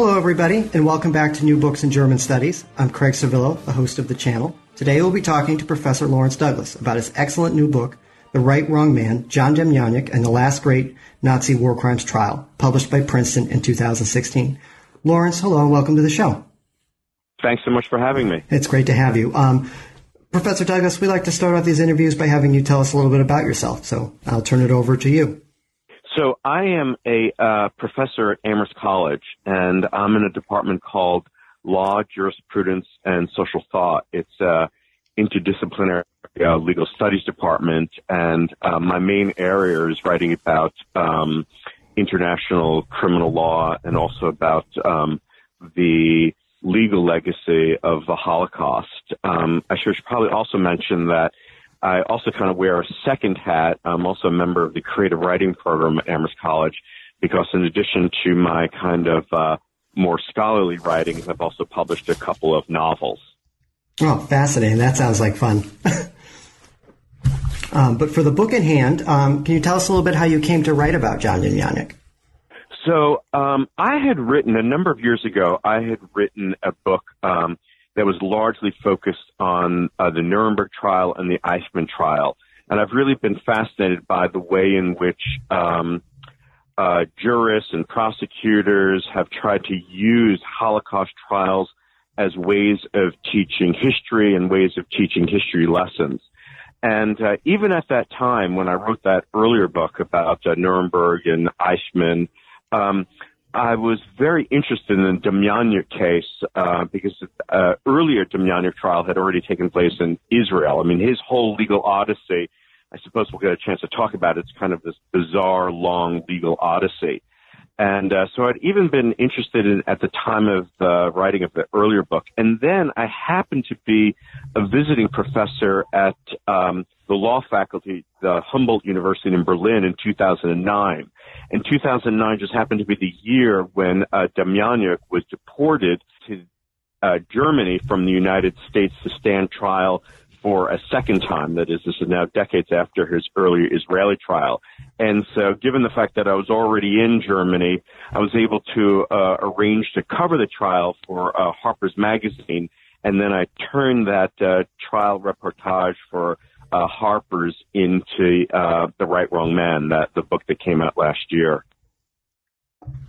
Hello, everybody, and welcome back to New Books in German Studies. I'm Craig Savillo, the host of the channel. Today we'll be talking to Professor Lawrence Douglas about his excellent new book, The Right Wrong Man, John Demjanjuk and the Last Great Nazi War Crimes Trial, published by Princeton in 2016. Lawrence, hello, and welcome to the show. Thanks so much for having me. It's great to have you. Um, Professor Douglas, we like to start out these interviews by having you tell us a little bit about yourself, so I'll turn it over to you. So I am a uh, professor at Amherst College, and I'm in a department called Law, Jurisprudence, and Social Thought. It's a interdisciplinary uh, legal studies department, and uh, my main area is writing about um, international criminal law and also about um, the legal legacy of the Holocaust. Um, I should probably also mention that I also kind of wear a second hat. I'm also a member of the creative writing program at Amherst College because in addition to my kind of uh, more scholarly writings, I've also published a couple of novels. Oh, fascinating. That sounds like fun. um, but for the book in hand, um, can you tell us a little bit how you came to write about John Demjanjuk? So um, I had written a number of years ago. I had written a book um, that was largely focused on uh, the Nuremberg trial and the Eichmann trial. And I've really been fascinated by the way in which um, uh, jurists and prosecutors have tried to use Holocaust trials as ways of teaching history and ways of teaching history lessons. And uh, even at that time, when I wrote that earlier book about uh, Nuremberg and Eichmann, um, I was very interested in the Demjanjuk case uh, because uh, earlier Demjanjuk trial had already taken place in Israel. I mean, his whole legal odyssey. I suppose we'll get a chance to talk about it. It's kind of this bizarre, long legal odyssey. And uh, so I'd even been interested in at the time of the writing of the earlier book. And then I happened to be a visiting professor at um, the law faculty, the Humboldt University in Berlin in 2009. And 2009 just happened to be the year when uh, Demjanjuk was deported to uh, Germany from the United States to stand trial for a second time. That is, this is now decades after his earlier Israeli trial. And so, given the fact that I was already in Germany, I was able to uh, arrange to cover the trial for uh, Harper's Magazine. And then I turned that uh, trial reportage for uh, Harper's into uh, The Right Wrong Man, that the book that came out last year.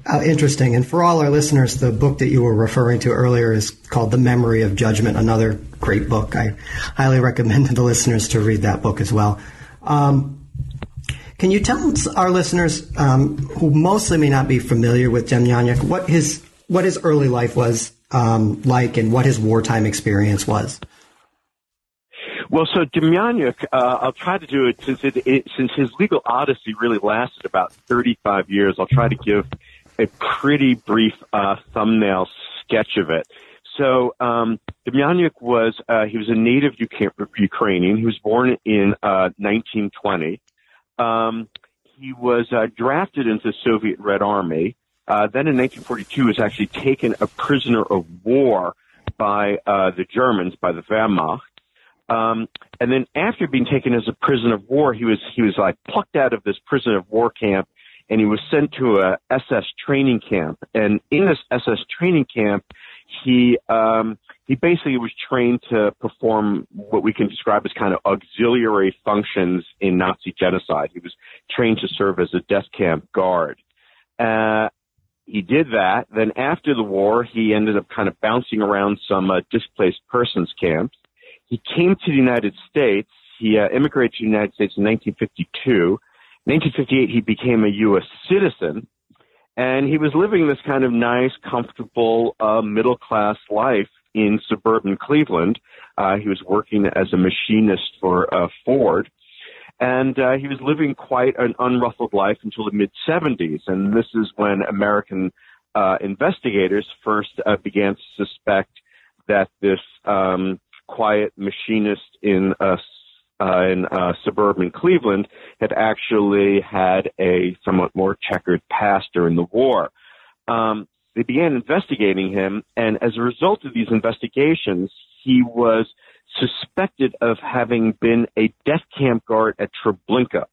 Uh, interesting. And for all our listeners, the book that you were referring to earlier is called The Memory of Judgment, another great book. I highly recommend to the listeners to read that book as well. Um, can you tell our listeners, um, who mostly may not be familiar with Demjanjuk, what his what his early life was um, like and what his wartime experience was? Well, so Demjanjuk, uh, I'll try to do it since it, it, since his legal odyssey really lasted about 35 years. I'll try to give a pretty brief uh, thumbnail sketch of it. So um, Demjanjuk was uh, he was a native Ukrainian. He was born in uh, 1920. Um, he was uh, drafted into the Soviet Red Army. Uh, then in 1942 was actually taken a prisoner of war by uh, the Germans, by the Wehrmacht. Um, and then after being taken as a prisoner of war, he was he was like plucked out of this prisoner of war camp, and he was sent to a SS training camp. And in this SS training camp, he um, he basically was trained to perform what we can describe as kind of auxiliary functions in Nazi genocide. He was trained to serve as a death camp guard. Uh, he did that. Then after the war, he ended up kind of bouncing around some uh, displaced persons camps. He came to the United States. He uh, immigrated to the United States in 1952. In 1958, he became a U.S. citizen, and he was living this kind of nice, comfortable, uh, middle class life in suburban Cleveland. Uh, he was working as a machinist for uh, Ford. And uh, he was living quite an unruffled life until the mid 70s. And this is when American uh, investigators first uh, began to suspect that this um, quiet machinist in a uh, in uh, suburban Cleveland had actually had a somewhat more checkered past during the war. Um, they began investigating him, and as a result of these investigations, he was suspected of having been a death camp guard at Treblinka.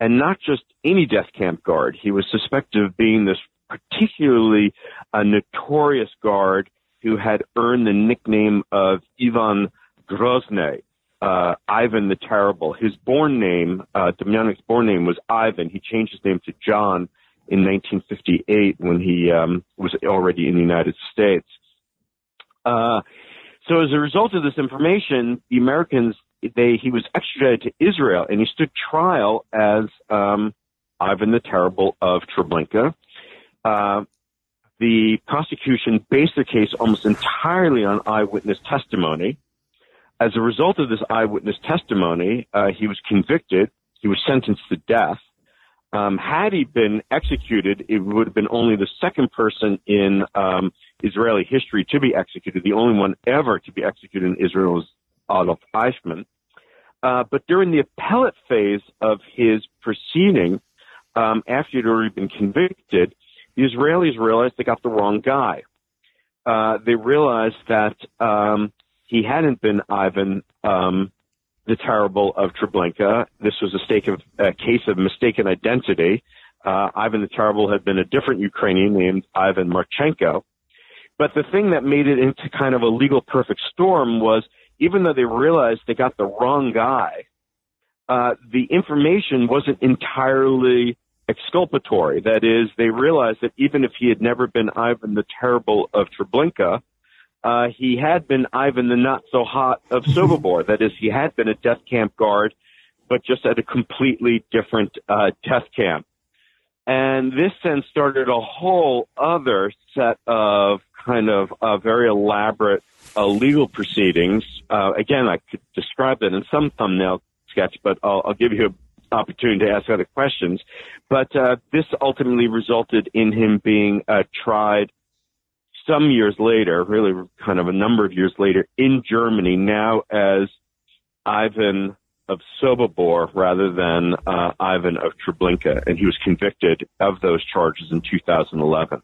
And not just any death camp guard. He was suspected of being this particularly uh, notorious guard who had earned the nickname of Ivan Grozny, uh, Ivan the Terrible. His born name, uh, born name was Ivan. He changed his name to John in 1958 when he um, was already in the United States. Uh, so as a result of this information, the Americans they he was extradited to Israel and he stood trial as um, Ivan the Terrible of Treblinka. Uh, the prosecution based the case almost entirely on eyewitness testimony. As a result of this eyewitness testimony, uh, he was convicted. He was sentenced to death. Um, had he been executed, it would have been only the second person in um, Israeli history to be executed. The only one ever to be executed in Israel was Adolf Eichmann. Uh, but during the appellate phase of his proceeding, um, after he'd already been convicted, the Israelis realized they got the wrong guy. Uh, they realized that um, he hadn't been Ivan um, the Terrible of Treblinka. This was a, of, a case of mistaken identity. Uh, Ivan the Terrible had been a different Ukrainian named Ivan Marchenko. But the thing that made it into kind of a legal perfect storm was even though they realized they got the wrong guy, uh, the information wasn't entirely exculpatory. That is, they realized that even if he had never been Ivan the Terrible of Treblinka, uh, he had been Ivan the Not So Hot of Sobibor. that is, he had been a death camp guard, but just at a completely different uh, death camp. And this then started a whole other set of kind of uh, very elaborate uh, legal proceedings. Uh, again, I could describe that in some thumbnail sketch, but I'll, I'll give you opportunity to ask other questions. But uh, this ultimately resulted in him being uh, tried some years later, really kind of a number of years later, in Germany, now as Ivan of Sobibor rather than uh, Ivan of Treblinka, and he was convicted of those charges in 2011.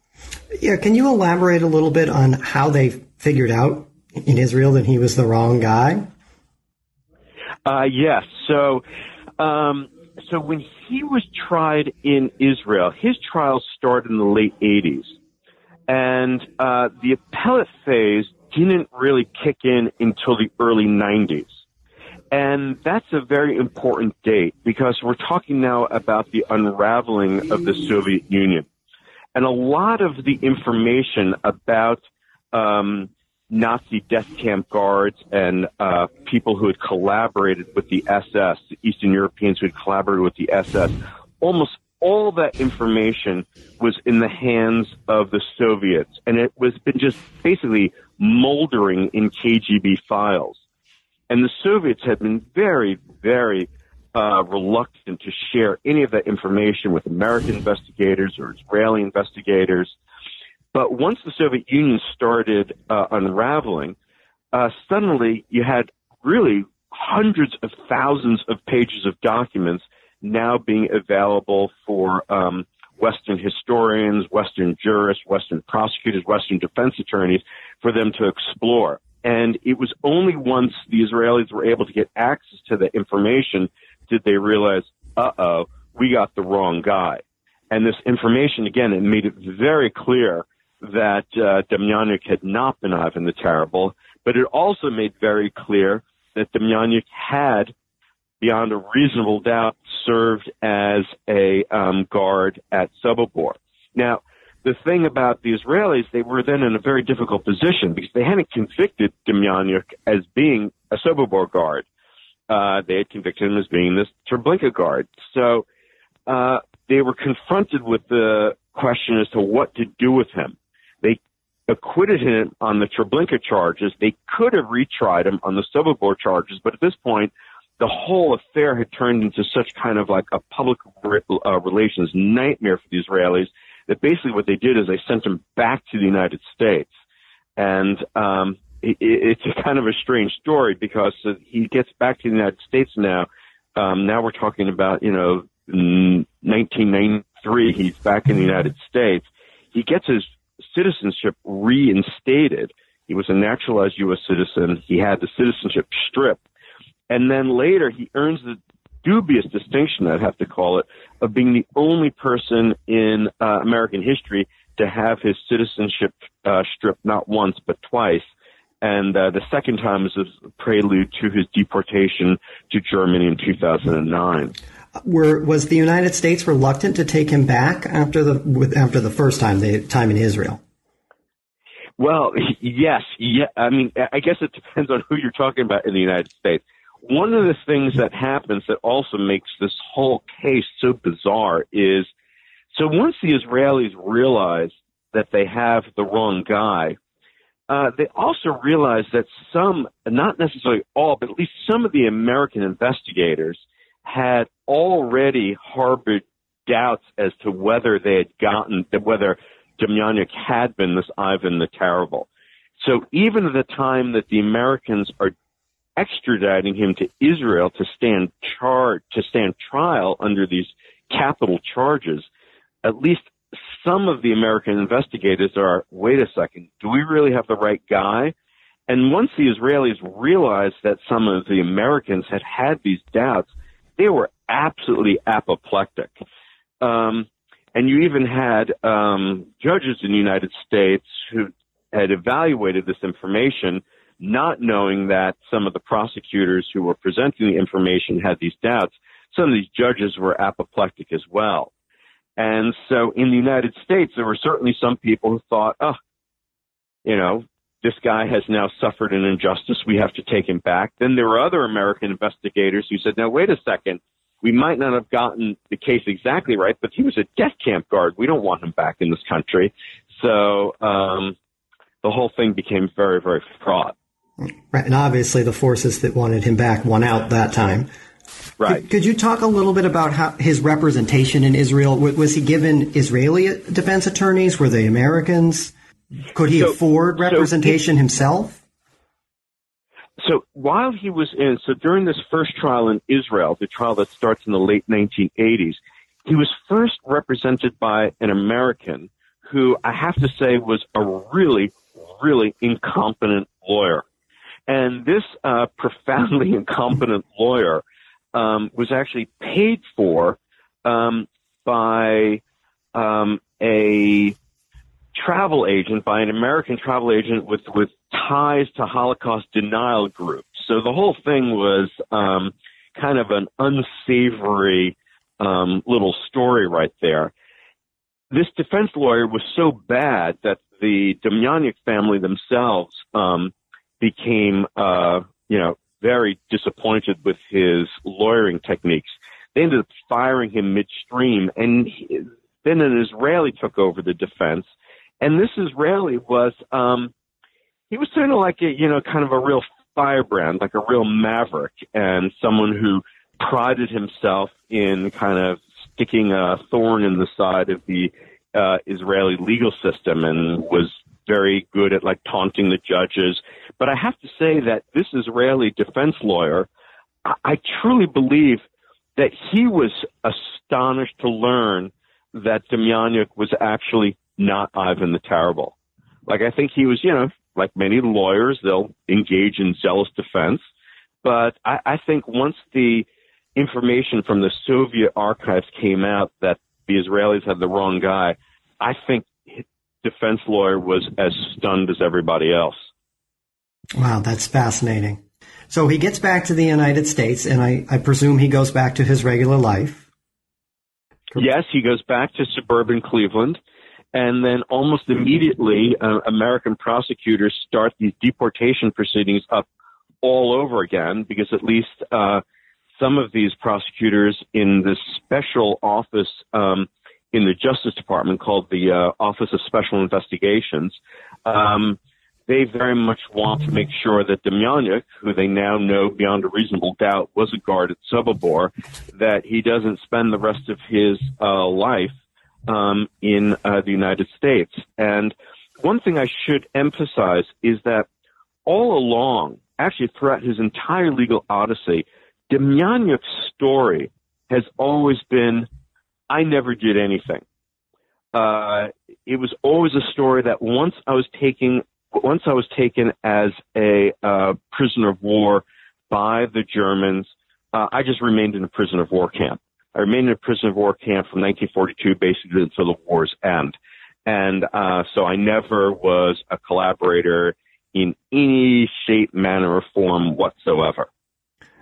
Yeah, can you elaborate a little bit on how they figured out in Israel that he was the wrong guy? Uh, yes. So um, so when he was tried in Israel, his trial started in the late 80s. And uh, the appellate phase didn't really kick in until the early 90s. And that's a very important date because we're talking now about the unraveling of the Soviet Union. And a lot of the information about um, Nazi death camp guards and uh, people who had collaborated with the SS, the Eastern Europeans who had collaborated with the SS. Almost all that information was in the hands of the Soviets, and it was been just basically moldering in KGB files. And the Soviets had been very, very uh, reluctant to share any of that information with American investigators or Israeli investigators. But once the Soviet Union started uh, unraveling, uh, suddenly you had really hundreds of thousands of pages of documents now being available for um, Western historians, Western jurists, Western prosecutors, Western defense attorneys for them to explore. And it was only once the Israelis were able to get access to the information did they realize, uh oh, we got the wrong guy. And this information, again, it made it very clear that uh, Demjanjuk had not been Ivan the Terrible, but it also made very clear that Demjanjuk had, beyond a reasonable doubt, served as a um, guard at Sobibor. Now, the thing about the Israelis, they were then in a very difficult position because they hadn't convicted Demjanjuk as being a Sobibor guard. Uh, they had convicted him as being this Treblinka guard. So uh, they were confronted with the question as to what to do with him. Acquitted him on the Treblinka charges. They could have retried him on the Sobibor charges, but at this point, the whole affair had turned into such kind of like a public re- uh, relations nightmare for the Israelis that basically what they did is they sent him back to the United States. And um, it, it's a kind of a strange story because he gets back to the United States now. Um, now we're talking about, you know, 1993. He's back in the United States. He gets his citizenship reinstated. He was a naturalized U.S. citizen. He had the citizenship stripped. And then later he earns the dubious distinction, I'd have to call it, of being the only person in uh, American history to have his citizenship uh, stripped not once but twice. And uh, the second time is a prelude to his deportation to Germany in 2009. Were, was the United States reluctant to take him back after the after the first time the time in Israel? Well, yes, yeah. I mean, I guess it depends on who you're talking about in the United States. One of the things that happens that also makes this whole case so bizarre is so once the Israelis realize that they have the wrong guy, uh, they also realize that some, not necessarily all, but at least some of the American investigators had already harbored doubts as to whether they had gotten, whether Demjanjuk had been this Ivan the Terrible. So even at the time that the Americans are extraditing him to Israel to stand char- to stand trial under these capital charges, at least some of the American investigators are, wait a second, do we really have the right guy? And once the Israelis realized that some of the Americans had had these doubts, they were absolutely apoplectic. Um, and you even had um, judges in the United States who had evaluated this information, not knowing that some of the prosecutors who were presenting the information had these doubts. Some of these judges were apoplectic as well. And so in the United States, there were certainly some people who thought, oh, you know, this guy has now suffered an injustice. We have to take him back. Then there were other American investigators who said, now, wait a second. We might not have gotten the case exactly right, but he was a death camp guard. We don't want him back in this country. So um, the whole thing became very, very fraught. Right. And obviously, the forces that wanted him back won out that time. Right. Could, could, you talk a little bit about how his representation in Israel? Was he given Israeli defense attorneys? Were they Americans? Could he so, afford representation so he, himself? So while he was in, so during this first trial in Israel, the trial that starts in the late 1980s, he was first represented by an American who I have to say was a really, really incompetent lawyer. And this uh, profoundly incompetent lawyer um, was actually paid for um, by um, a travel agent, by an American travel agent with with ties to Holocaust denial groups. So the whole thing was um, kind of an unsavory um, little story right there. This defense lawyer was so bad that the Demjanjuk family themselves um, became, uh, you know, very disappointed with his lawyering techniques. They ended up firing him midstream, and he, then an Israeli took over the defense. And this Israeli was, um, he was sort of like a, you know, kind of a real firebrand, like a real maverick, and someone who prided himself in kind of sticking a thorn in the side of the uh, Israeli legal system and was very good at like taunting the judges. But I have to say that this Israeli defense lawyer, I, I truly believe that he was astonished to learn that Demjanjuk was actually not Ivan the Terrible. Like I think he was, you know, like many lawyers, they'll engage in zealous defense. But I, I think once the information from the Soviet archives came out that the Israelis had the wrong guy, I think defense lawyer was as stunned as everybody else. Wow, that's fascinating. So he gets back to the United States, and I, I presume he goes back to his regular life. Yes, he goes back to suburban Cleveland. And then almost immediately, uh, American prosecutors start these deportation proceedings up all over again because at least uh, some of these prosecutors in this special office um, in the Justice Department called the uh, Office of Special Investigations. Um, they very much want to make sure that Demjanjuk, who they now know beyond a reasonable doubt was a guard at Sobibor, that he doesn't spend the rest of his uh, life um, in uh, the United States. And one thing I should emphasize is that all along, actually throughout his entire legal odyssey, Demjanjuk's story has always been, I never did anything. Uh, it was always a story that once I was taking, once I was taken as a uh, prisoner of war by the Germans, uh, I just remained in a prisoner of war camp. I remained in a prisoner of war camp from 1942 basically until the war's end. And uh, so I never was a collaborator in any shape, manner, or form whatsoever.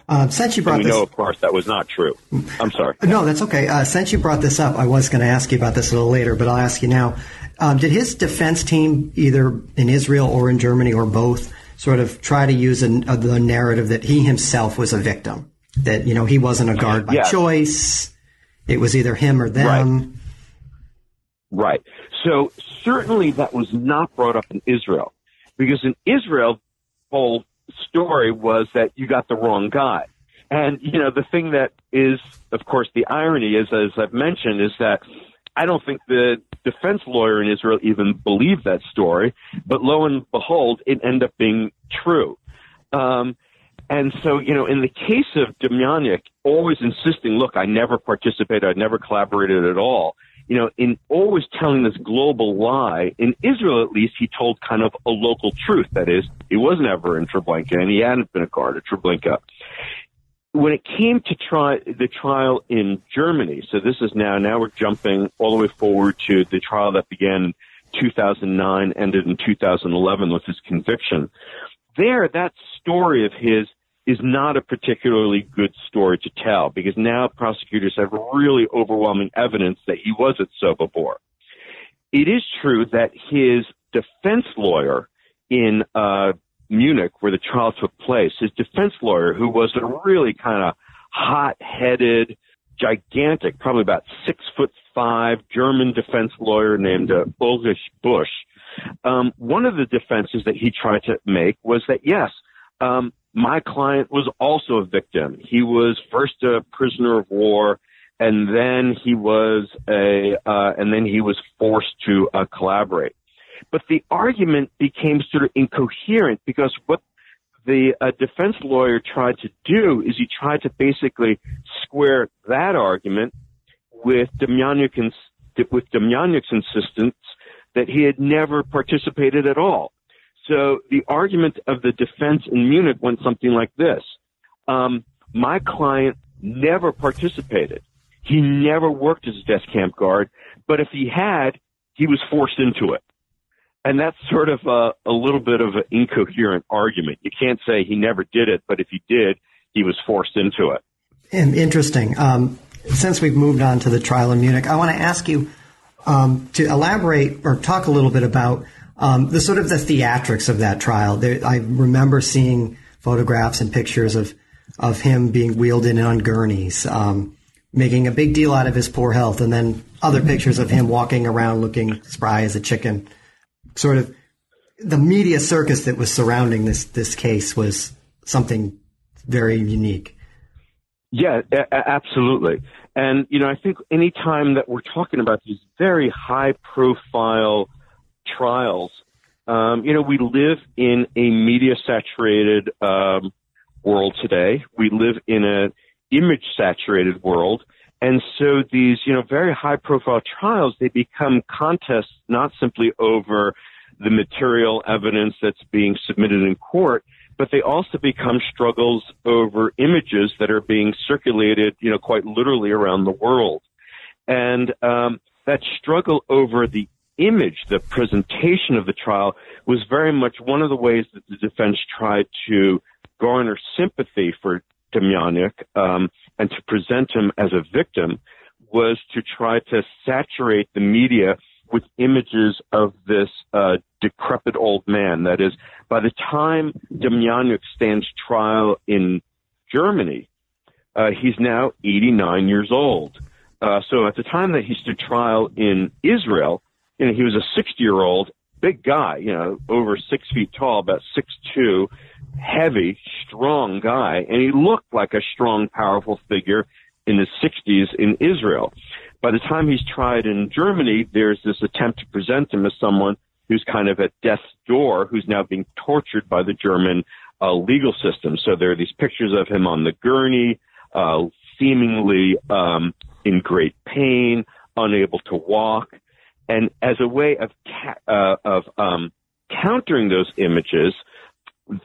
Uh, since you brought and we this, know, of course, that was not true. I'm sorry. No, that's okay. Uh, since you brought this up, I was going to ask you about this a little later, but I'll ask you now. Um, did his defense team, either in Israel or in Germany or both, sort of try to use the narrative that he himself was a victim? That you know he wasn't a guard by Yes. choice. It was either him or them. Right. So certainly that was not brought up in Israel because in Israel, the whole story was that you got the wrong guy. And, you know, the thing that is, of course, the irony is, as I've mentioned, is that I don't think the defense lawyer in Israel even believed that story, but lo and behold, it ended up being true. Um, and so, you know, in the case of Demjanjuk, always insisting, look, I never participated, I never collaborated at all. You know, in always telling this global lie, in Israel at least, he told kind of a local truth. That is, he was never in Treblinka and he hadn't been a guard at Treblinka. When it came to try the trial in Germany, so this is now, now we're jumping all the way forward to the trial that began in 2009, ended in 2011 with his conviction. There, that story of his is not a particularly good story to tell because now prosecutors have really overwhelming evidence that he was at Sobibor. It is true that his defense lawyer in uh, Munich, where the trial took place, his defense lawyer, who was a really kind of hot-headed, gigantic, probably about six foot five German defense lawyer named uh, Ulrich Busch, um, one of the defenses that he tried to make was that yes, um, my client was also a victim. He was first a prisoner of war, and then he was a, uh, and then he was forced to uh, collaborate. But the argument became sort of incoherent because what the uh, defense lawyer tried to do is he tried to basically square that argument with Demjanjuk's, with Demjanjuk's insistence that he had never participated at all. So the argument of the defense in Munich went something like this. Um, my client never participated. He never worked as a desk camp guard, but if he had, he was forced into it. And that's sort of a, a little bit of an incoherent argument. You can't say he never did it, but if he did, he was forced into it. And interesting. Um, since we've moved on to the trial in Munich, I want to ask you um, to elaborate or talk a little bit about um, the sort of the theatrics of that trial. There, I remember seeing photographs and pictures of of him being wheeled in on gurneys, um, making a big deal out of his poor health, and then other pictures of him walking around looking spry as a chicken. Sort of the media circus that was surrounding this this case was something very unique. Yeah, absolutely. And, you know, I think any time that we're talking about these very high profile trials, um, you know, we live in a media saturated um, world today. We live in an image saturated world. And so these, you know, very high profile trials, they become contests not simply over the material evidence that's being submitted in court, but they also become struggles over images that are being circulated, you know, quite literally around the world. And um, that struggle over the image, the presentation of the trial, was very much one of the ways that the defense tried to garner sympathy for Demjanjuk um, and to present him as a victim was to try to saturate the media with images of this uh, decrepit old man. That is, by the time Demjanjuk stands trial in Germany, uh, he's now 89 years old. Uh, so at the time that he stood trial in Israel, you know, he was a 60 year old big guy, you know, over six feet tall, about six two, heavy, strong guy, and he looked like a strong, powerful figure in the 60s in Israel. By the time he's tried in Germany, there's this attempt to present him as someone who's kind of at death's door, who's now being tortured by the German uh, legal system. So there are these pictures of him on the gurney, uh, seemingly um, in great pain, unable to walk, and as a way of ca- uh, of um, countering those images,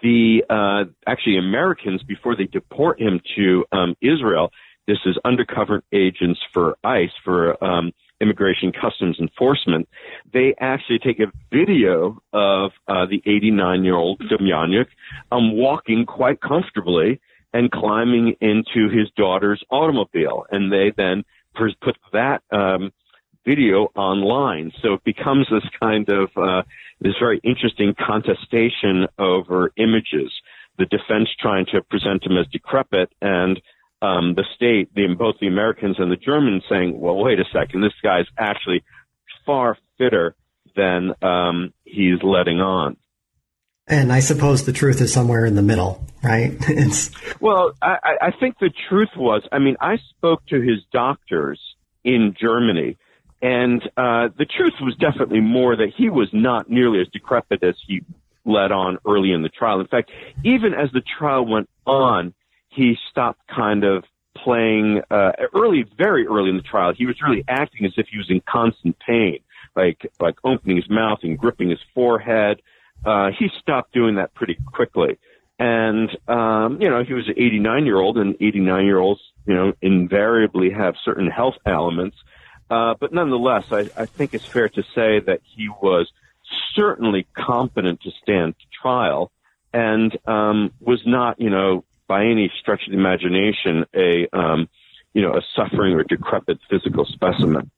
the uh, actually Americans before they deport him to um, Israel, this is undercover agents for ICE for um, Immigration Customs Enforcement. They actually take a video of uh, the 89 year old Demjanjuk um, walking quite comfortably and climbing into his daughter's automobile, and they then put that um, video online. So it becomes this kind of uh, this very interesting contestation over images. The defense trying to present him as decrepit, and um, the state, the, both the Americans and the Germans, saying, "Well, wait a second, this guy's actually far fitter than um, he's letting on." And I suppose the truth is somewhere in the middle, right? Well, I, I think the truth was, I mean, I spoke to his doctors in Germany and uh, the truth was definitely more that he was not nearly as decrepit as he led on early in the trial. In fact, even as the trial went on, he stopped kind of playing uh, early, very early in the trial. He was really acting as if he was in constant pain, like like opening his mouth and gripping his forehead. Uh, he stopped doing that pretty quickly. And, um, you know, he was an 89 year old and 89 year olds, you know, invariably have certain health elements uh, but nonetheless, I, I think it's fair to say that he was certainly competent to stand trial and um, was not, you know, by any stretch of the imagination, a um, you know, a suffering or decrepit physical specimen.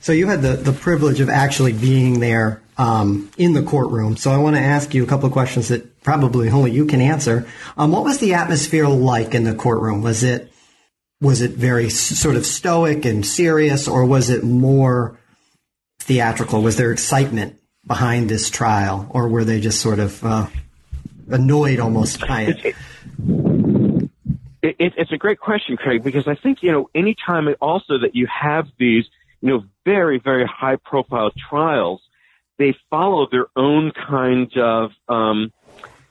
So you had the, the privilege of actually being there um, in the courtroom. So I want to ask you a couple of questions that probably only you can answer. Um, what was the atmosphere like in the courtroom? Was it was it very sort of stoic and serious, or was it more theatrical? Was there excitement behind this trial, or were they just sort of uh, annoyed almost by it? It, it? It's a great question, Craig, because I think you know anytime also that you have these you know very very high profile trials, they follow their own kind of um,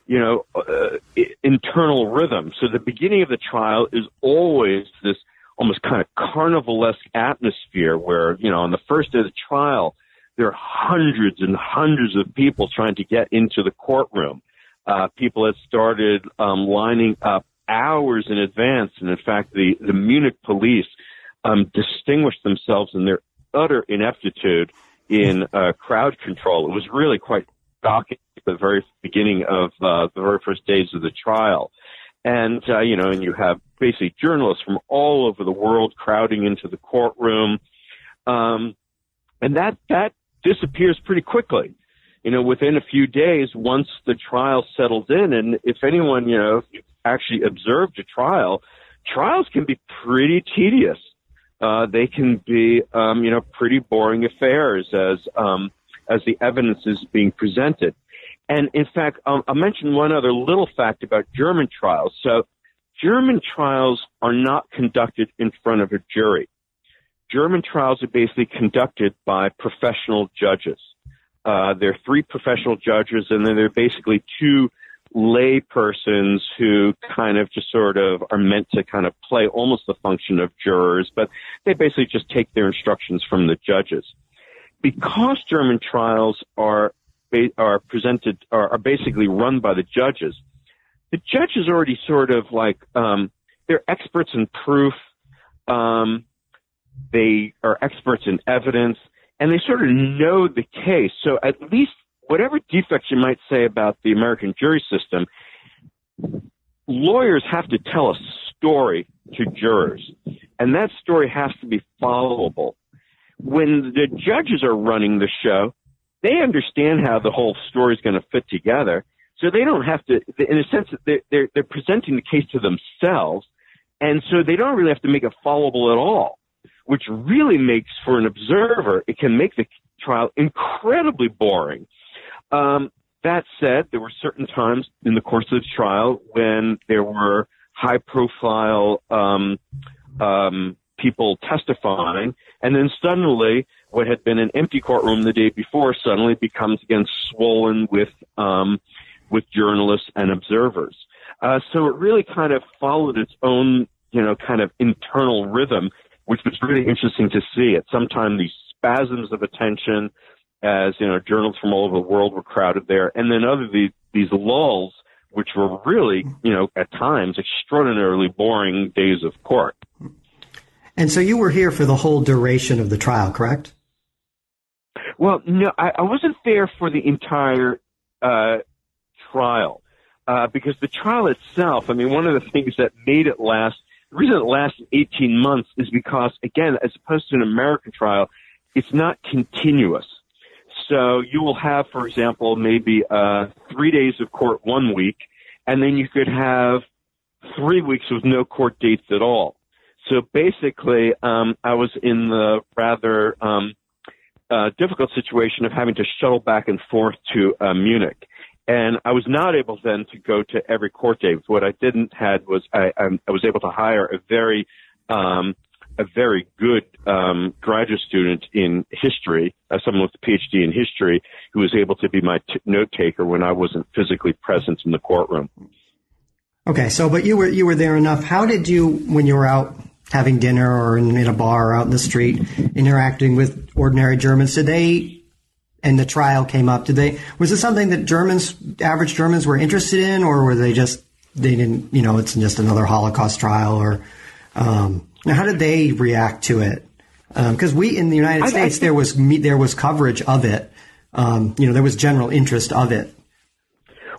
you know, uh, internal rhythm. So the beginning of the trial is always this almost kind of carnivalesque atmosphere where, you know, on the first day of the trial, there are hundreds and hundreds of people trying to get into the courtroom. Uh, people had started um, lining up hours in advance, and in fact, the the Munich police um, distinguished themselves in their utter ineptitude in uh, crowd control. It was really quite shocking at the very beginning of uh, the very first days of the trial. And, uh, you know, and you have basically journalists from all over the world crowding into the courtroom. Um, and that, that disappears pretty quickly. You know, within a few days, once the trial settles in, and if anyone, you know, actually observed a trial, trials can be pretty tedious. Uh, they can be, um, you know, pretty boring affairs as, um, as the evidence is being presented. And in fact, um, I'll mention one other little fact about German trials. So German trials are not conducted in front of a jury. German trials are basically conducted by professional judges. Uh, there are three professional judges, and then there are basically two lay persons who kind of just sort of are meant to kind of play almost the function of jurors, but they basically just take their instructions from the judges. Because German trials are are presented are, are basically run by the judges. The judges already sort of like um, they're experts in proof. Um, they are experts in evidence, and they sort of know the case. So at least whatever defects you might say about the American jury system, lawyers have to tell a story to jurors, and that story has to be followable. When the judges are running the show, they understand how the whole story is going to fit together. So they don't have to, in a sense, they're, they're, they're presenting the case to themselves. And so they don't really have to make it followable at all, which really makes for an observer, it can make the trial incredibly boring. Um, that said, there were certain times in the course of the trial when there were high profile um, um, people testifying, and then suddenly what had been an empty courtroom the day before suddenly becomes again swollen with um, with journalists and observers. Uh, so it really kind of followed its own, you know, kind of internal rhythm, which was really interesting to see. At some time, these spasms of attention, as you know, journalists from all over the world were crowded there, and then other these these lulls, which were really, you know, at times extraordinarily boring days of court. And so you were here for the whole duration of the trial, correct? Well, no, I, I wasn't there for the entire uh, trial uh, because the trial itself. I mean, one of the things that made it last. The reason it lasted 18 months is because, again, as opposed to an American trial, it's not continuous. So you will have, for example, maybe uh, three days of court one week, and then you could have three weeks with no court dates at all. So basically, um, I was in the rather um, uh, difficult situation of having to shuttle back and forth to uh, Munich. And I was not able then to go to every court date. What I didn't had was I, I was able to hire a very um, a very good um, graduate student in history, uh, someone with a PhD in history, who was able to be my t- note taker when I wasn't physically present in the courtroom. Okay, so but you were you were there enough. How did you, when you were out having dinner or in, in a bar or out in the street, interacting with ordinary Germans, did they? And the trial came up. Did they? Was it something that Germans, average Germans, were interested in, or were they just they didn't? You know, it's just another Holocaust trial, or um, now, how did they react to it? Because um, we in the United States, I, I there was there was coverage of it. Um, you know, there was general interest of it.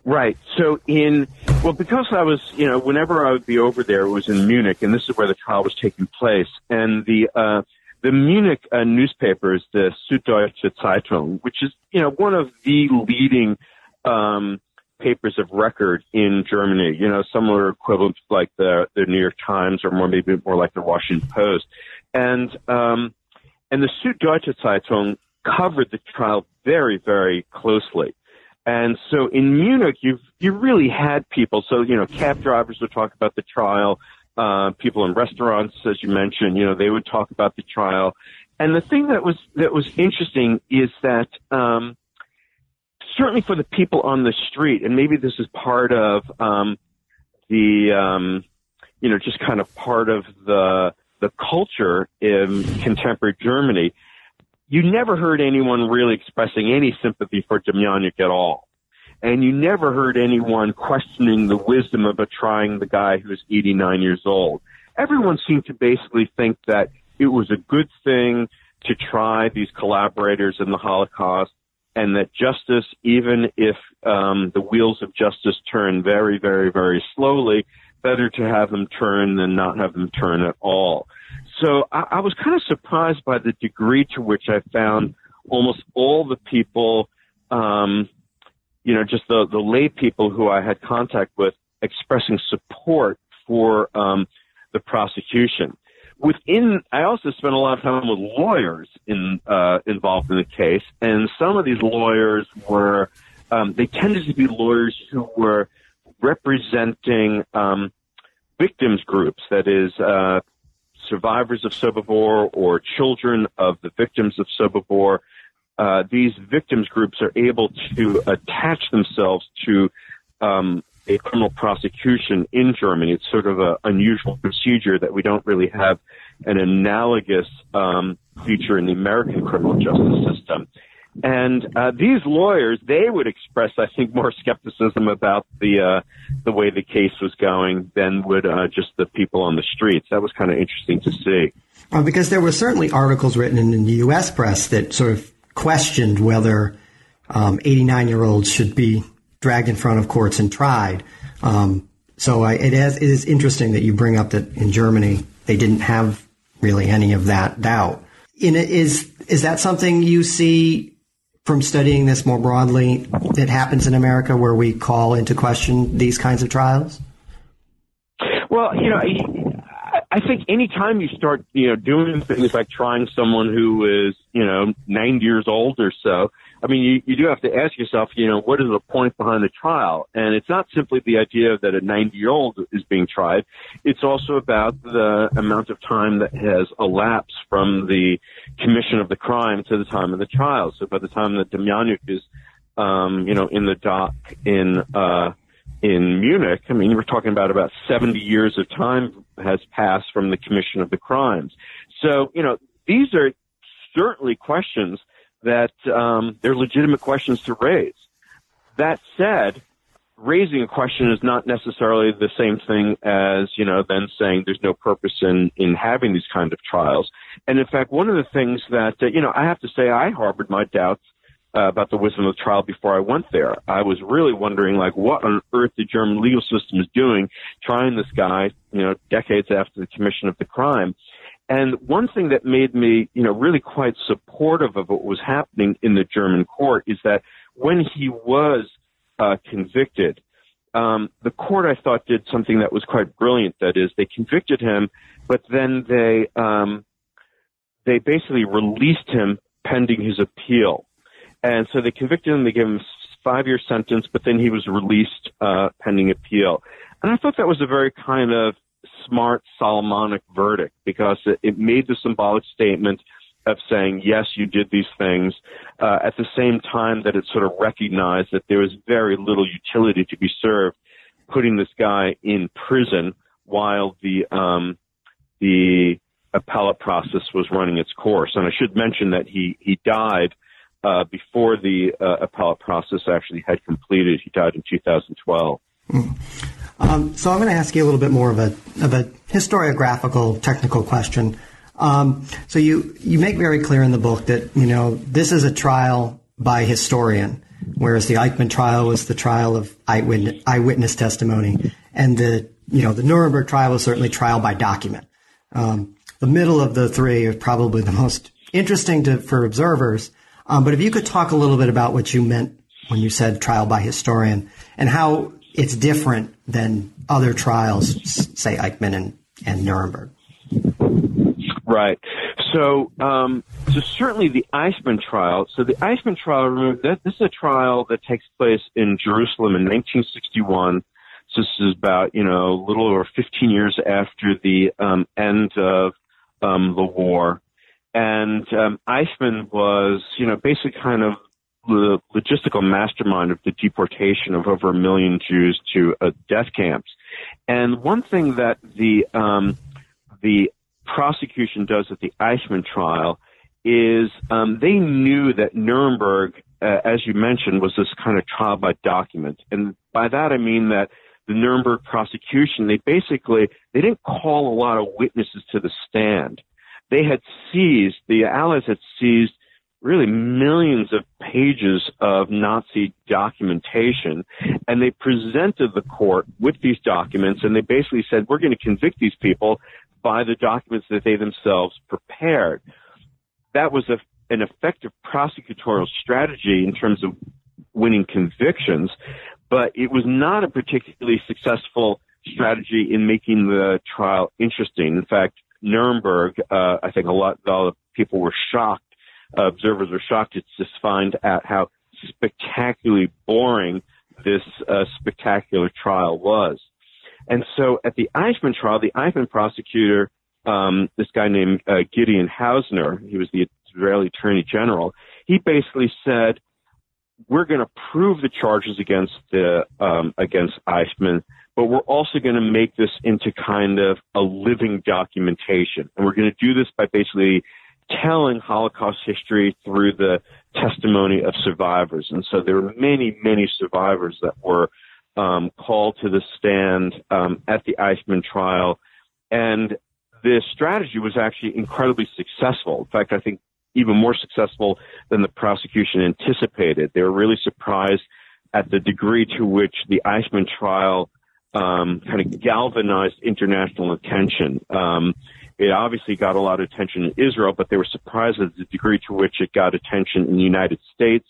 Right. So in well, because I was, you know, whenever I would be over there, it was in Munich, and this is where the trial was taking place. And the uh, the Munich uh, newspapers, the Süddeutsche Zeitung, which is, you know, one of the leading um, papers of record in Germany. You know, similar equivalents like the the New York Times, or more maybe more like the Washington Post, and um, and the Süddeutsche Zeitung covered the trial very very closely. And so in Munich, you've you really had people. So you know, cab drivers would talk about the trial. Uh, people in restaurants, as you mentioned, you know, they would talk about the trial. And the thing that was that was interesting is that um, certainly for the people on the street, and maybe this is part of um, the, um, you know, just kind of part of the the culture in contemporary Germany. You never heard anyone really expressing any sympathy for Demjanjuk at all. And you never heard anyone questioning the wisdom of a trying the guy who's 89 years old. Everyone seemed to basically think that it was a good thing to try these collaborators in the Holocaust and that justice, even if um, the wheels of justice turn very, very, very slowly, better to have them turn than not have them turn at all. So I, I was kind of surprised by the degree to which I found almost all the people, um, you know, just the, the lay people who I had contact with expressing support for um, the prosecution within, I also spent a lot of time with lawyers in, uh, involved in the case, and some of these lawyers were, um, they tended to be lawyers who were representing um, victims groups, that is, uh, survivors of Sobibor or children of the victims of Sobibor. Uh, these victims groups are able to attach themselves to um, a criminal prosecution in Germany. It's sort of an unusual procedure that we don't really have an analogous um, feature in the American criminal justice system. And uh, these lawyers, they would express, I think, more skepticism about the uh, the way the case was going than would uh, just the people on the streets. That was kind of interesting to see. Because there were certainly articles written in the U.S. press that sort of questioned whether 89 um, year olds should be dragged in front of courts and tried. Um, so I, it, is, it is interesting that you bring up that in Germany they didn't have really any of that doubt. In is is that something you see from studying this more broadly that happens in America, where we call into question these kinds of trials? Well, you know, think anytime you start, you know, doing things like trying someone who is, you know, 90 years old or so, I mean, you, you do have to ask yourself, you know, what is the point behind the trial? And it's not simply the idea that a 90 year old is being tried. It's also about the amount of time that has elapsed from the commission of the crime to the time of the trial. So by the time that Demjanjuk is, um, you know, in the dock in, uh, in Munich, I mean, we're talking about about 70 years of time has passed from the commission of the crimes. So, you know, these are certainly questions that um, they're legitimate questions to raise. That said, raising a question is not necessarily the same thing as you know then saying there's no purpose in in having these kind of trials. And in fact, one of the things that uh, you know I have to say I harbored my doubts uh, about the wisdom of the trial before I went there. I was really wondering like what on earth the German legal system is doing, trying this guy you know decades after the commission of the crime. And one thing that made me, you know, really quite supportive of what was happening in the German court is that when he was uh, convicted, um, the court I thought did something that was quite brilliant. That is, they convicted him, but then they um, they basically released him pending his appeal. And so they convicted him. They gave him a five year sentence, but then he was released uh, pending appeal. And I thought that was a very kind of smart Solomonic verdict because it, it made the symbolic statement of saying, yes, you did these things, uh, at the same time that it sort of recognized that there was very little utility to be served putting this guy in prison while the, um, the appellate process was running its course. And I should mention that he, he died, uh, before the uh, appellate process actually had completed. He died in 2012. Mm. Um, so I'm going to ask you a little bit more of a of a historiographical technical question. Um, so you you make very clear in the book that you know this is a trial by historian, whereas the Eichmann trial was the trial of eyewitness, eyewitness testimony, and the you know the Nuremberg trial was certainly trial by document. Um, the middle of the three are probably the most interesting to, for observers. Um, but if you could talk a little bit about what you meant when you said trial by historian and how it's different than other trials, say Eichmann and, and Nuremberg. Right. So, um, so certainly the Eichmann trial. So the Eichmann trial, remember that this is a trial that takes place in Jerusalem in 1961. So this is about you know a little over 15 years after the um, end of um, the war, and um, Eichmann was you know basically kind of the logistical mastermind of the deportation of over a million Jews to uh, death camps. And one thing that the um, the prosecution does at the Eichmann trial is um, they knew that Nuremberg, uh, as you mentioned, was this kind of trial by document, and by that I mean that the Nuremberg prosecution they basically they didn't call a lot of witnesses to the stand. They had seized the Allies had seized really millions of pages of Nazi documentation, and they presented the court with these documents, and they basically said, we're going to convict these people by the documents that they themselves prepared. That was a, an effective prosecutorial strategy in terms of winning convictions, but it was not a particularly successful strategy in making the trial interesting. In fact, Nuremberg, uh, I think a lot, a lot of people were shocked observers were shocked to just find out how spectacularly boring this uh, spectacular trial was. And so at the Eichmann trial, the Eichmann prosecutor, um, this guy named uh, Gideon Hausner, he was the Israeli attorney general, he basically said, we're going to prove the charges against the, um, against Eichmann, but we're also going to make this into kind of a living documentation. And we're going to do this by basically telling Holocaust history through the testimony of survivors. And so there were many, many survivors that were um, called to the stand um, at the Eichmann trial. And this strategy was actually incredibly successful. In fact, I think even more successful than the prosecution anticipated. They were really surprised at the degree to which the Eichmann trial um, kind of galvanized international attention. Um, it obviously got a lot of attention in Israel, but they were surprised at the degree to which it got attention in the United States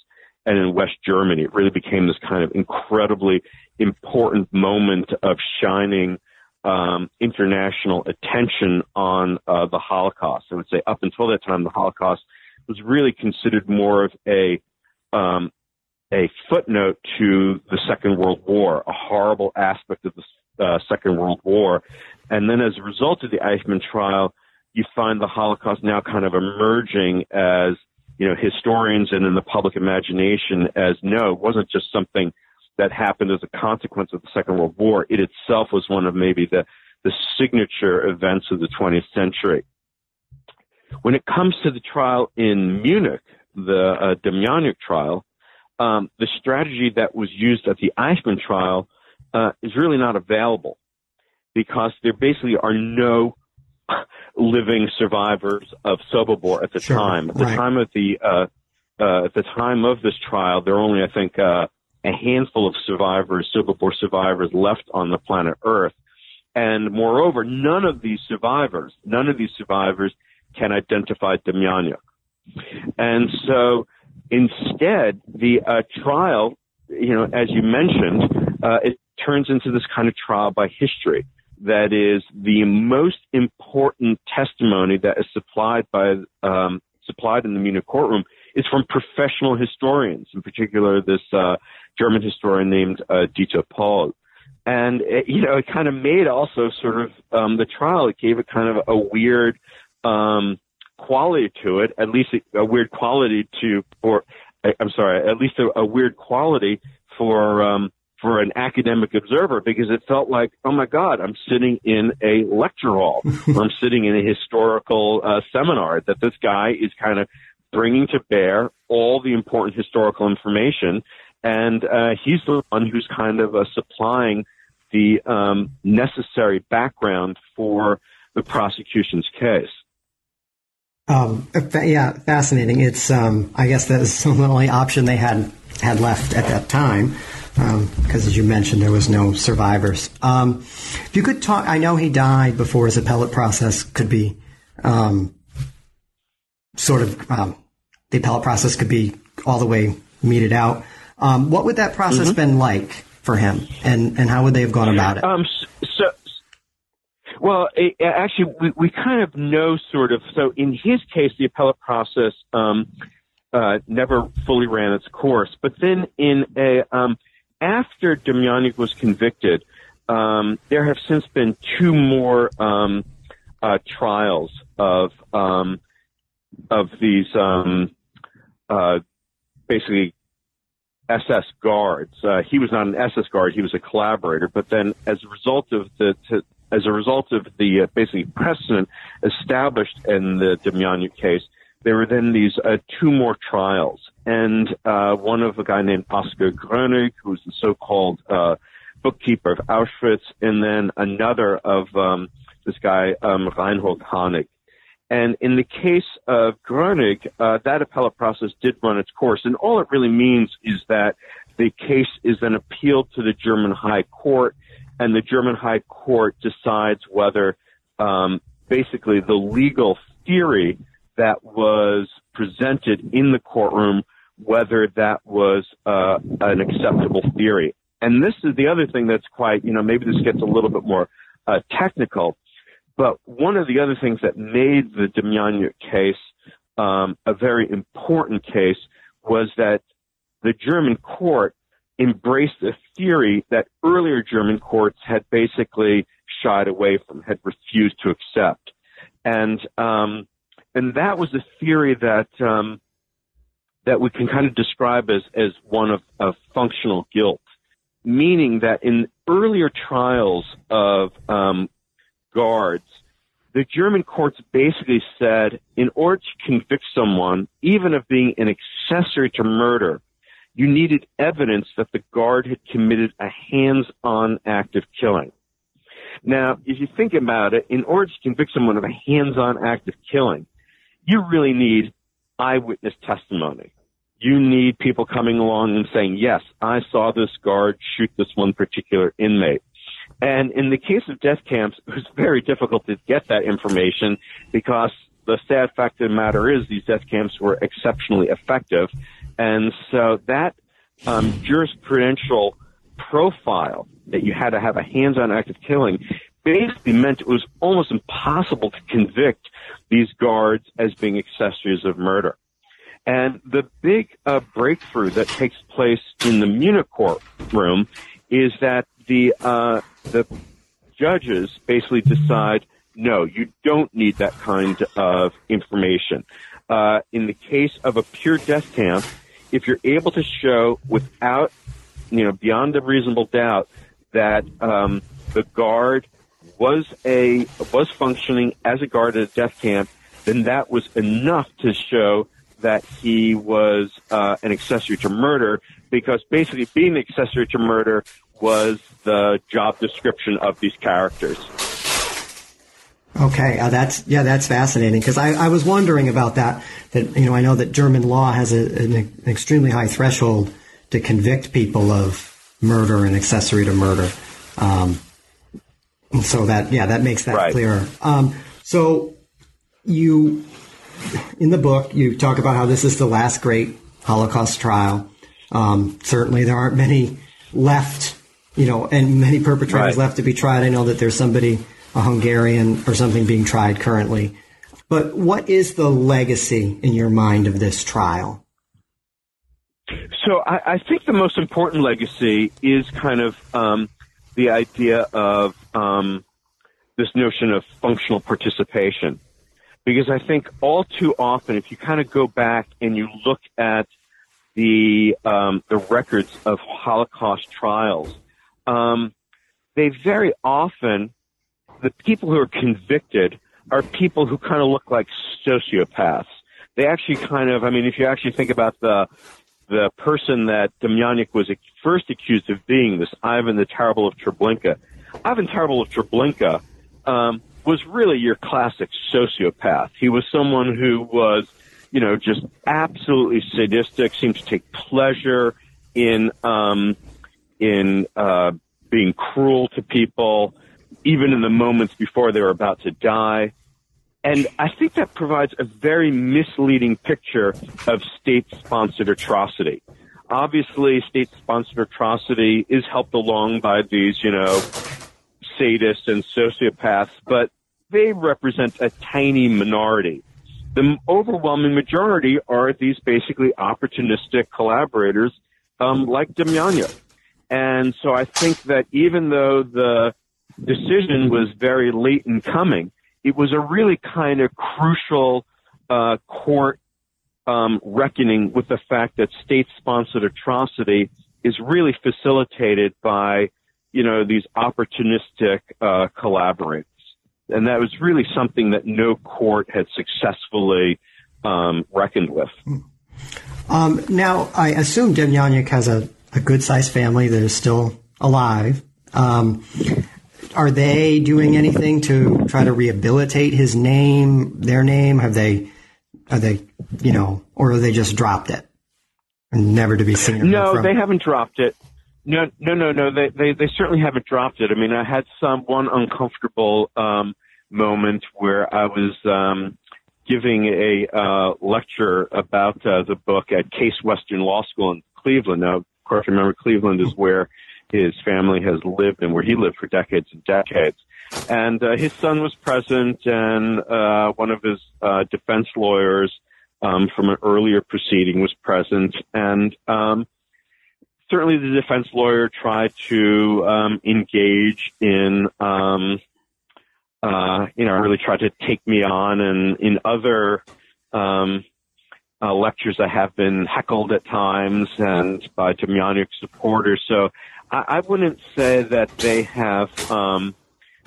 and in West Germany. It really became this kind of incredibly important moment of shining um, international attention on uh, the Holocaust. I would say up until that time, the Holocaust was really considered more of a um, a footnote to the Second World War, a horrible aspect of the uh, Second World War. And then as a result of the Eichmann trial, you find the Holocaust now kind of emerging as, you know, historians and in the public imagination as no, it wasn't just something that happened as a consequence of the Second World War. It itself was one of maybe the, the signature events of the 20th century. When it comes to the trial in Munich, the uh, Demjanjuk trial, um, the strategy that was used at the Eichmann trial uh, is really not available because there basically are no living survivors of Sobibor at the sure, time. At the right. time of the uh, uh, at the time of this trial, there are only, I think, uh, a handful of survivors, Sobibor survivors, left on the planet Earth. And moreover, none of these survivors, none of these survivors can identify Demjanjuk. And so instead, the uh, trial, you know, as you mentioned, uh, it turns into this kind of trial by history. That is the most important testimony that is supplied by um, supplied in the Munich courtroom is from professional historians, in particular this uh, German historian named uh, Dieter Pohl. And it, you know, it kind of made also sort of um, the trial. It gave it kind of a weird um, quality to it, at least a, a weird quality to, or I'm sorry, at least a, a weird quality for um, for an academic observer because it felt like, oh my God, I'm sitting in a lecture hall or I'm sitting in a historical uh, seminar. That this guy is kind of bringing to bear all the important historical information, and uh, he's the one who's kind of uh, supplying the um, necessary background for the prosecution's case. Um, yeah, fascinating. It's um, I guess that was the only option they had had left at that time because, um, as you mentioned, there was no survivors. Um, if you could talk, I know he died before his appellate process could be um, sort of um, the appellate process could be all the way meted out. Um, what would that process mm-hmm. been like for him, and and how would they have gone about it? Well, it, actually, we, we kind of know sort of. So, in his case, the appellate process um, uh, never fully ran its course. But then, in a um, after Demjanjuk was convicted, um, there have since been two more um, uh, trials of um, of these um, uh, basically SS guards. Uh, he was not an SS guard; he was a collaborator. But then, as a result of the to, as a result of the uh, basically precedent established in the Demjanjuk case, there were then these uh, two more trials, and uh, one of a guy named Oskar Gröning, who's the so-called uh, bookkeeper of Auschwitz, and then another of um, this guy um, Reinhold Hanning. And in the case of Gröning, uh, that appellate process did run its course, and all it really means is that the case is then appealed to the German High Court, and the German High Court decides whether um, basically the legal theory that was presented in the courtroom, whether that was uh, an acceptable theory. And this is the other thing that's quite, you know, maybe this gets a little bit more uh, technical, but one of the other things that made the Demjanjuk case um, a very important case was that the German court embraced a theory that earlier German courts had basically shied away from, had refused to accept. And um, and that was a theory that um, that we can kind of describe as as one of, of functional guilt, meaning that in earlier trials of um, guards, the German courts basically said, in order to convict someone, even of being an accessory to murder, you needed evidence that the guard had committed a hands-on act of killing. Now, if you think about it, in order to convict someone of a hands-on act of killing, you really need eyewitness testimony. You need people coming along and saying, yes, I saw this guard shoot this one particular inmate. And in the case of death camps, it was very difficult to get that information because the sad fact of the matter is these death camps were exceptionally effective. And so that um, jurisprudential profile that you had to have a hands-on act of killing basically meant it was almost impossible to convict these guards as being accessories of murder. And the big uh, breakthrough that takes place in the Munich courtroom is that the uh, the judges basically decide, no, you don't need that kind of information. Uh, in the case of a pure death camp, if you're able to show without, you know, beyond a reasonable doubt that um, the guard was a was functioning as a guard at a death camp, then that was enough to show that he was uh, an accessory to murder because basically being an accessory to murder was the job description of these characters. Okay, uh, that's yeah, that's fascinating because I, I was wondering about that. That you know, I know that German law has a, an, an extremely high threshold to convict people of murder and accessory to murder. Um, so that yeah, that makes that right. clearer. Um, so you in the book you talk about how this is the last great Holocaust trial. Um, certainly, there aren't many left, you know, and many perpetrators right. left to be tried. I know that there's somebody, a Hungarian or something, being tried currently. But what is the legacy in your mind of this trial? So I, I think the most important legacy is kind of um, the idea of um, this notion of functional participation. Because I think all too often, if you kind of go back and you look at the um, the records of Holocaust trials, um, they very often the people who are convicted are people who kind of look like sociopaths. They actually kind of, I mean, if you actually think about the the person that Demjanjuk was first accused of being, this Ivan the Terrible of Treblinka, Ivan the Terrible of Treblinka um, was really your classic sociopath. He was someone who was, you know, just absolutely sadistic, seemed to take pleasure in um, in uh, being cruel to people, even in the moments before they were about to die. And I think that provides a very misleading picture of state-sponsored atrocity. Obviously, state-sponsored atrocity is helped along by these, you know, sadists and sociopaths, but they represent a tiny minority. The overwhelming majority are these basically opportunistic collaborators, um, like Demjanjuk. And so I think that even though the decision was very late in coming, it was a really kind of crucial uh, court um, reckoning with the fact that state-sponsored atrocity is really facilitated by, you know, these opportunistic uh, collaborators, and that was really something that no court had successfully um, reckoned with. Um, now, I assume Demjanjuk has a, a good-sized family that is still alive. Um, are they doing anything to try to rehabilitate his name, their name? Have they, are they, you know, or have they just dropped it never to be seen? No, they haven't dropped it. No, no, no, no. They, they, they certainly haven't dropped it. I mean, I had some one uncomfortable um, moment where I was um, giving a uh, lecture about uh, the book at Case Western Law School in Cleveland. Now, of course, remember Cleveland is where his family has lived and where he lived for decades and decades. And uh, his son was present, and uh, one of his uh, defense lawyers um, from an earlier proceeding was present, and um, certainly the defense lawyer tried to um, engage in, um, uh, you know, really tried to take me on, and in other um, uh, lectures, I have been heckled at times and by Demjanjuk supporters. So I, I wouldn't say that they have um,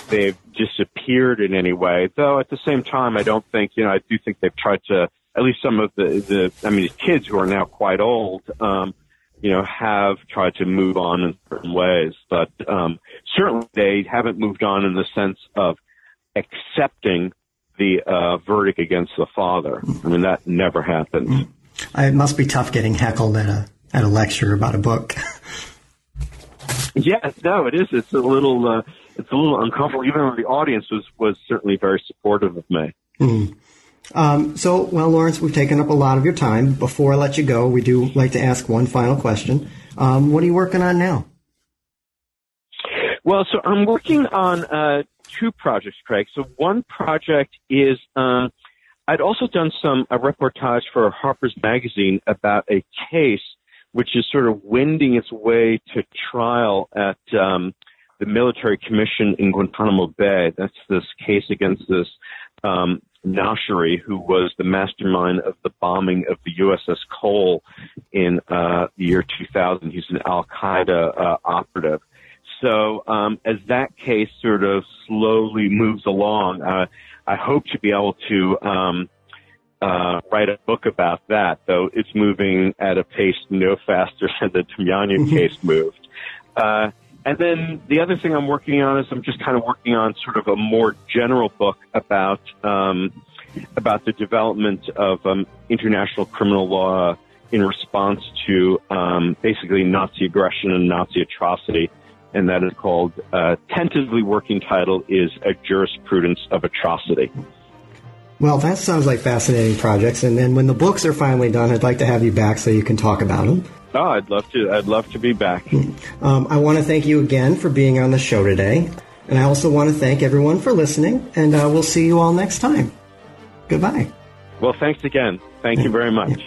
they've disappeared in any way. Though at the same time, I don't think you know. I do think they've tried to at least some of the the I mean, the kids who are now quite old. Um, you know, have tried to move on in certain ways, but um, certainly they haven't moved on in the sense of accepting the uh, verdict against the father. I mean, that never happened. It must be tough getting heckled at a at a lecture about a book. Yeah, no, it is. It's a little, uh, it's a little uncomfortable. Even though the audience was was certainly very supportive of me. Mm. Um, so, well, Lawrence, we've taken up a lot of your time. Before I let you go, we do like to ask one final question. Um, what are you working on now? Well, so I'm working on uh, two projects, Craig. So one project is um, I'd also done some a reportage for Harper's Magazine about a case which is sort of wending its way to trial at um, the military commission in Guantanamo Bay. That's this case against this um, Nashiri, who was the mastermind of the bombing of the USS Cole in uh, the year 2000. He's an Al Qaeda uh, operative. So um, as that case sort of slowly moves along, uh, I hope to be able to um, uh, write a book about that. Though it's moving at a pace no faster than the Demjanjuk case moved. Uh, and then the other thing I'm working on is I'm just kind of working on sort of a more general book about um, about the development of um, international criminal law in response to um, basically Nazi aggression and Nazi atrocity, and that is called uh, tentatively working title is a jurisprudence of atrocity. Well, that sounds like fascinating projects. And then when the books are finally done, I'd like to have you back so you can talk about them. Oh, I'd love to. I'd love to be back. Um, I want to thank you again for being on the show today. And I also want to thank everyone for listening. And uh, we'll see you all next time. Goodbye. Well, thanks again. Thank you very much.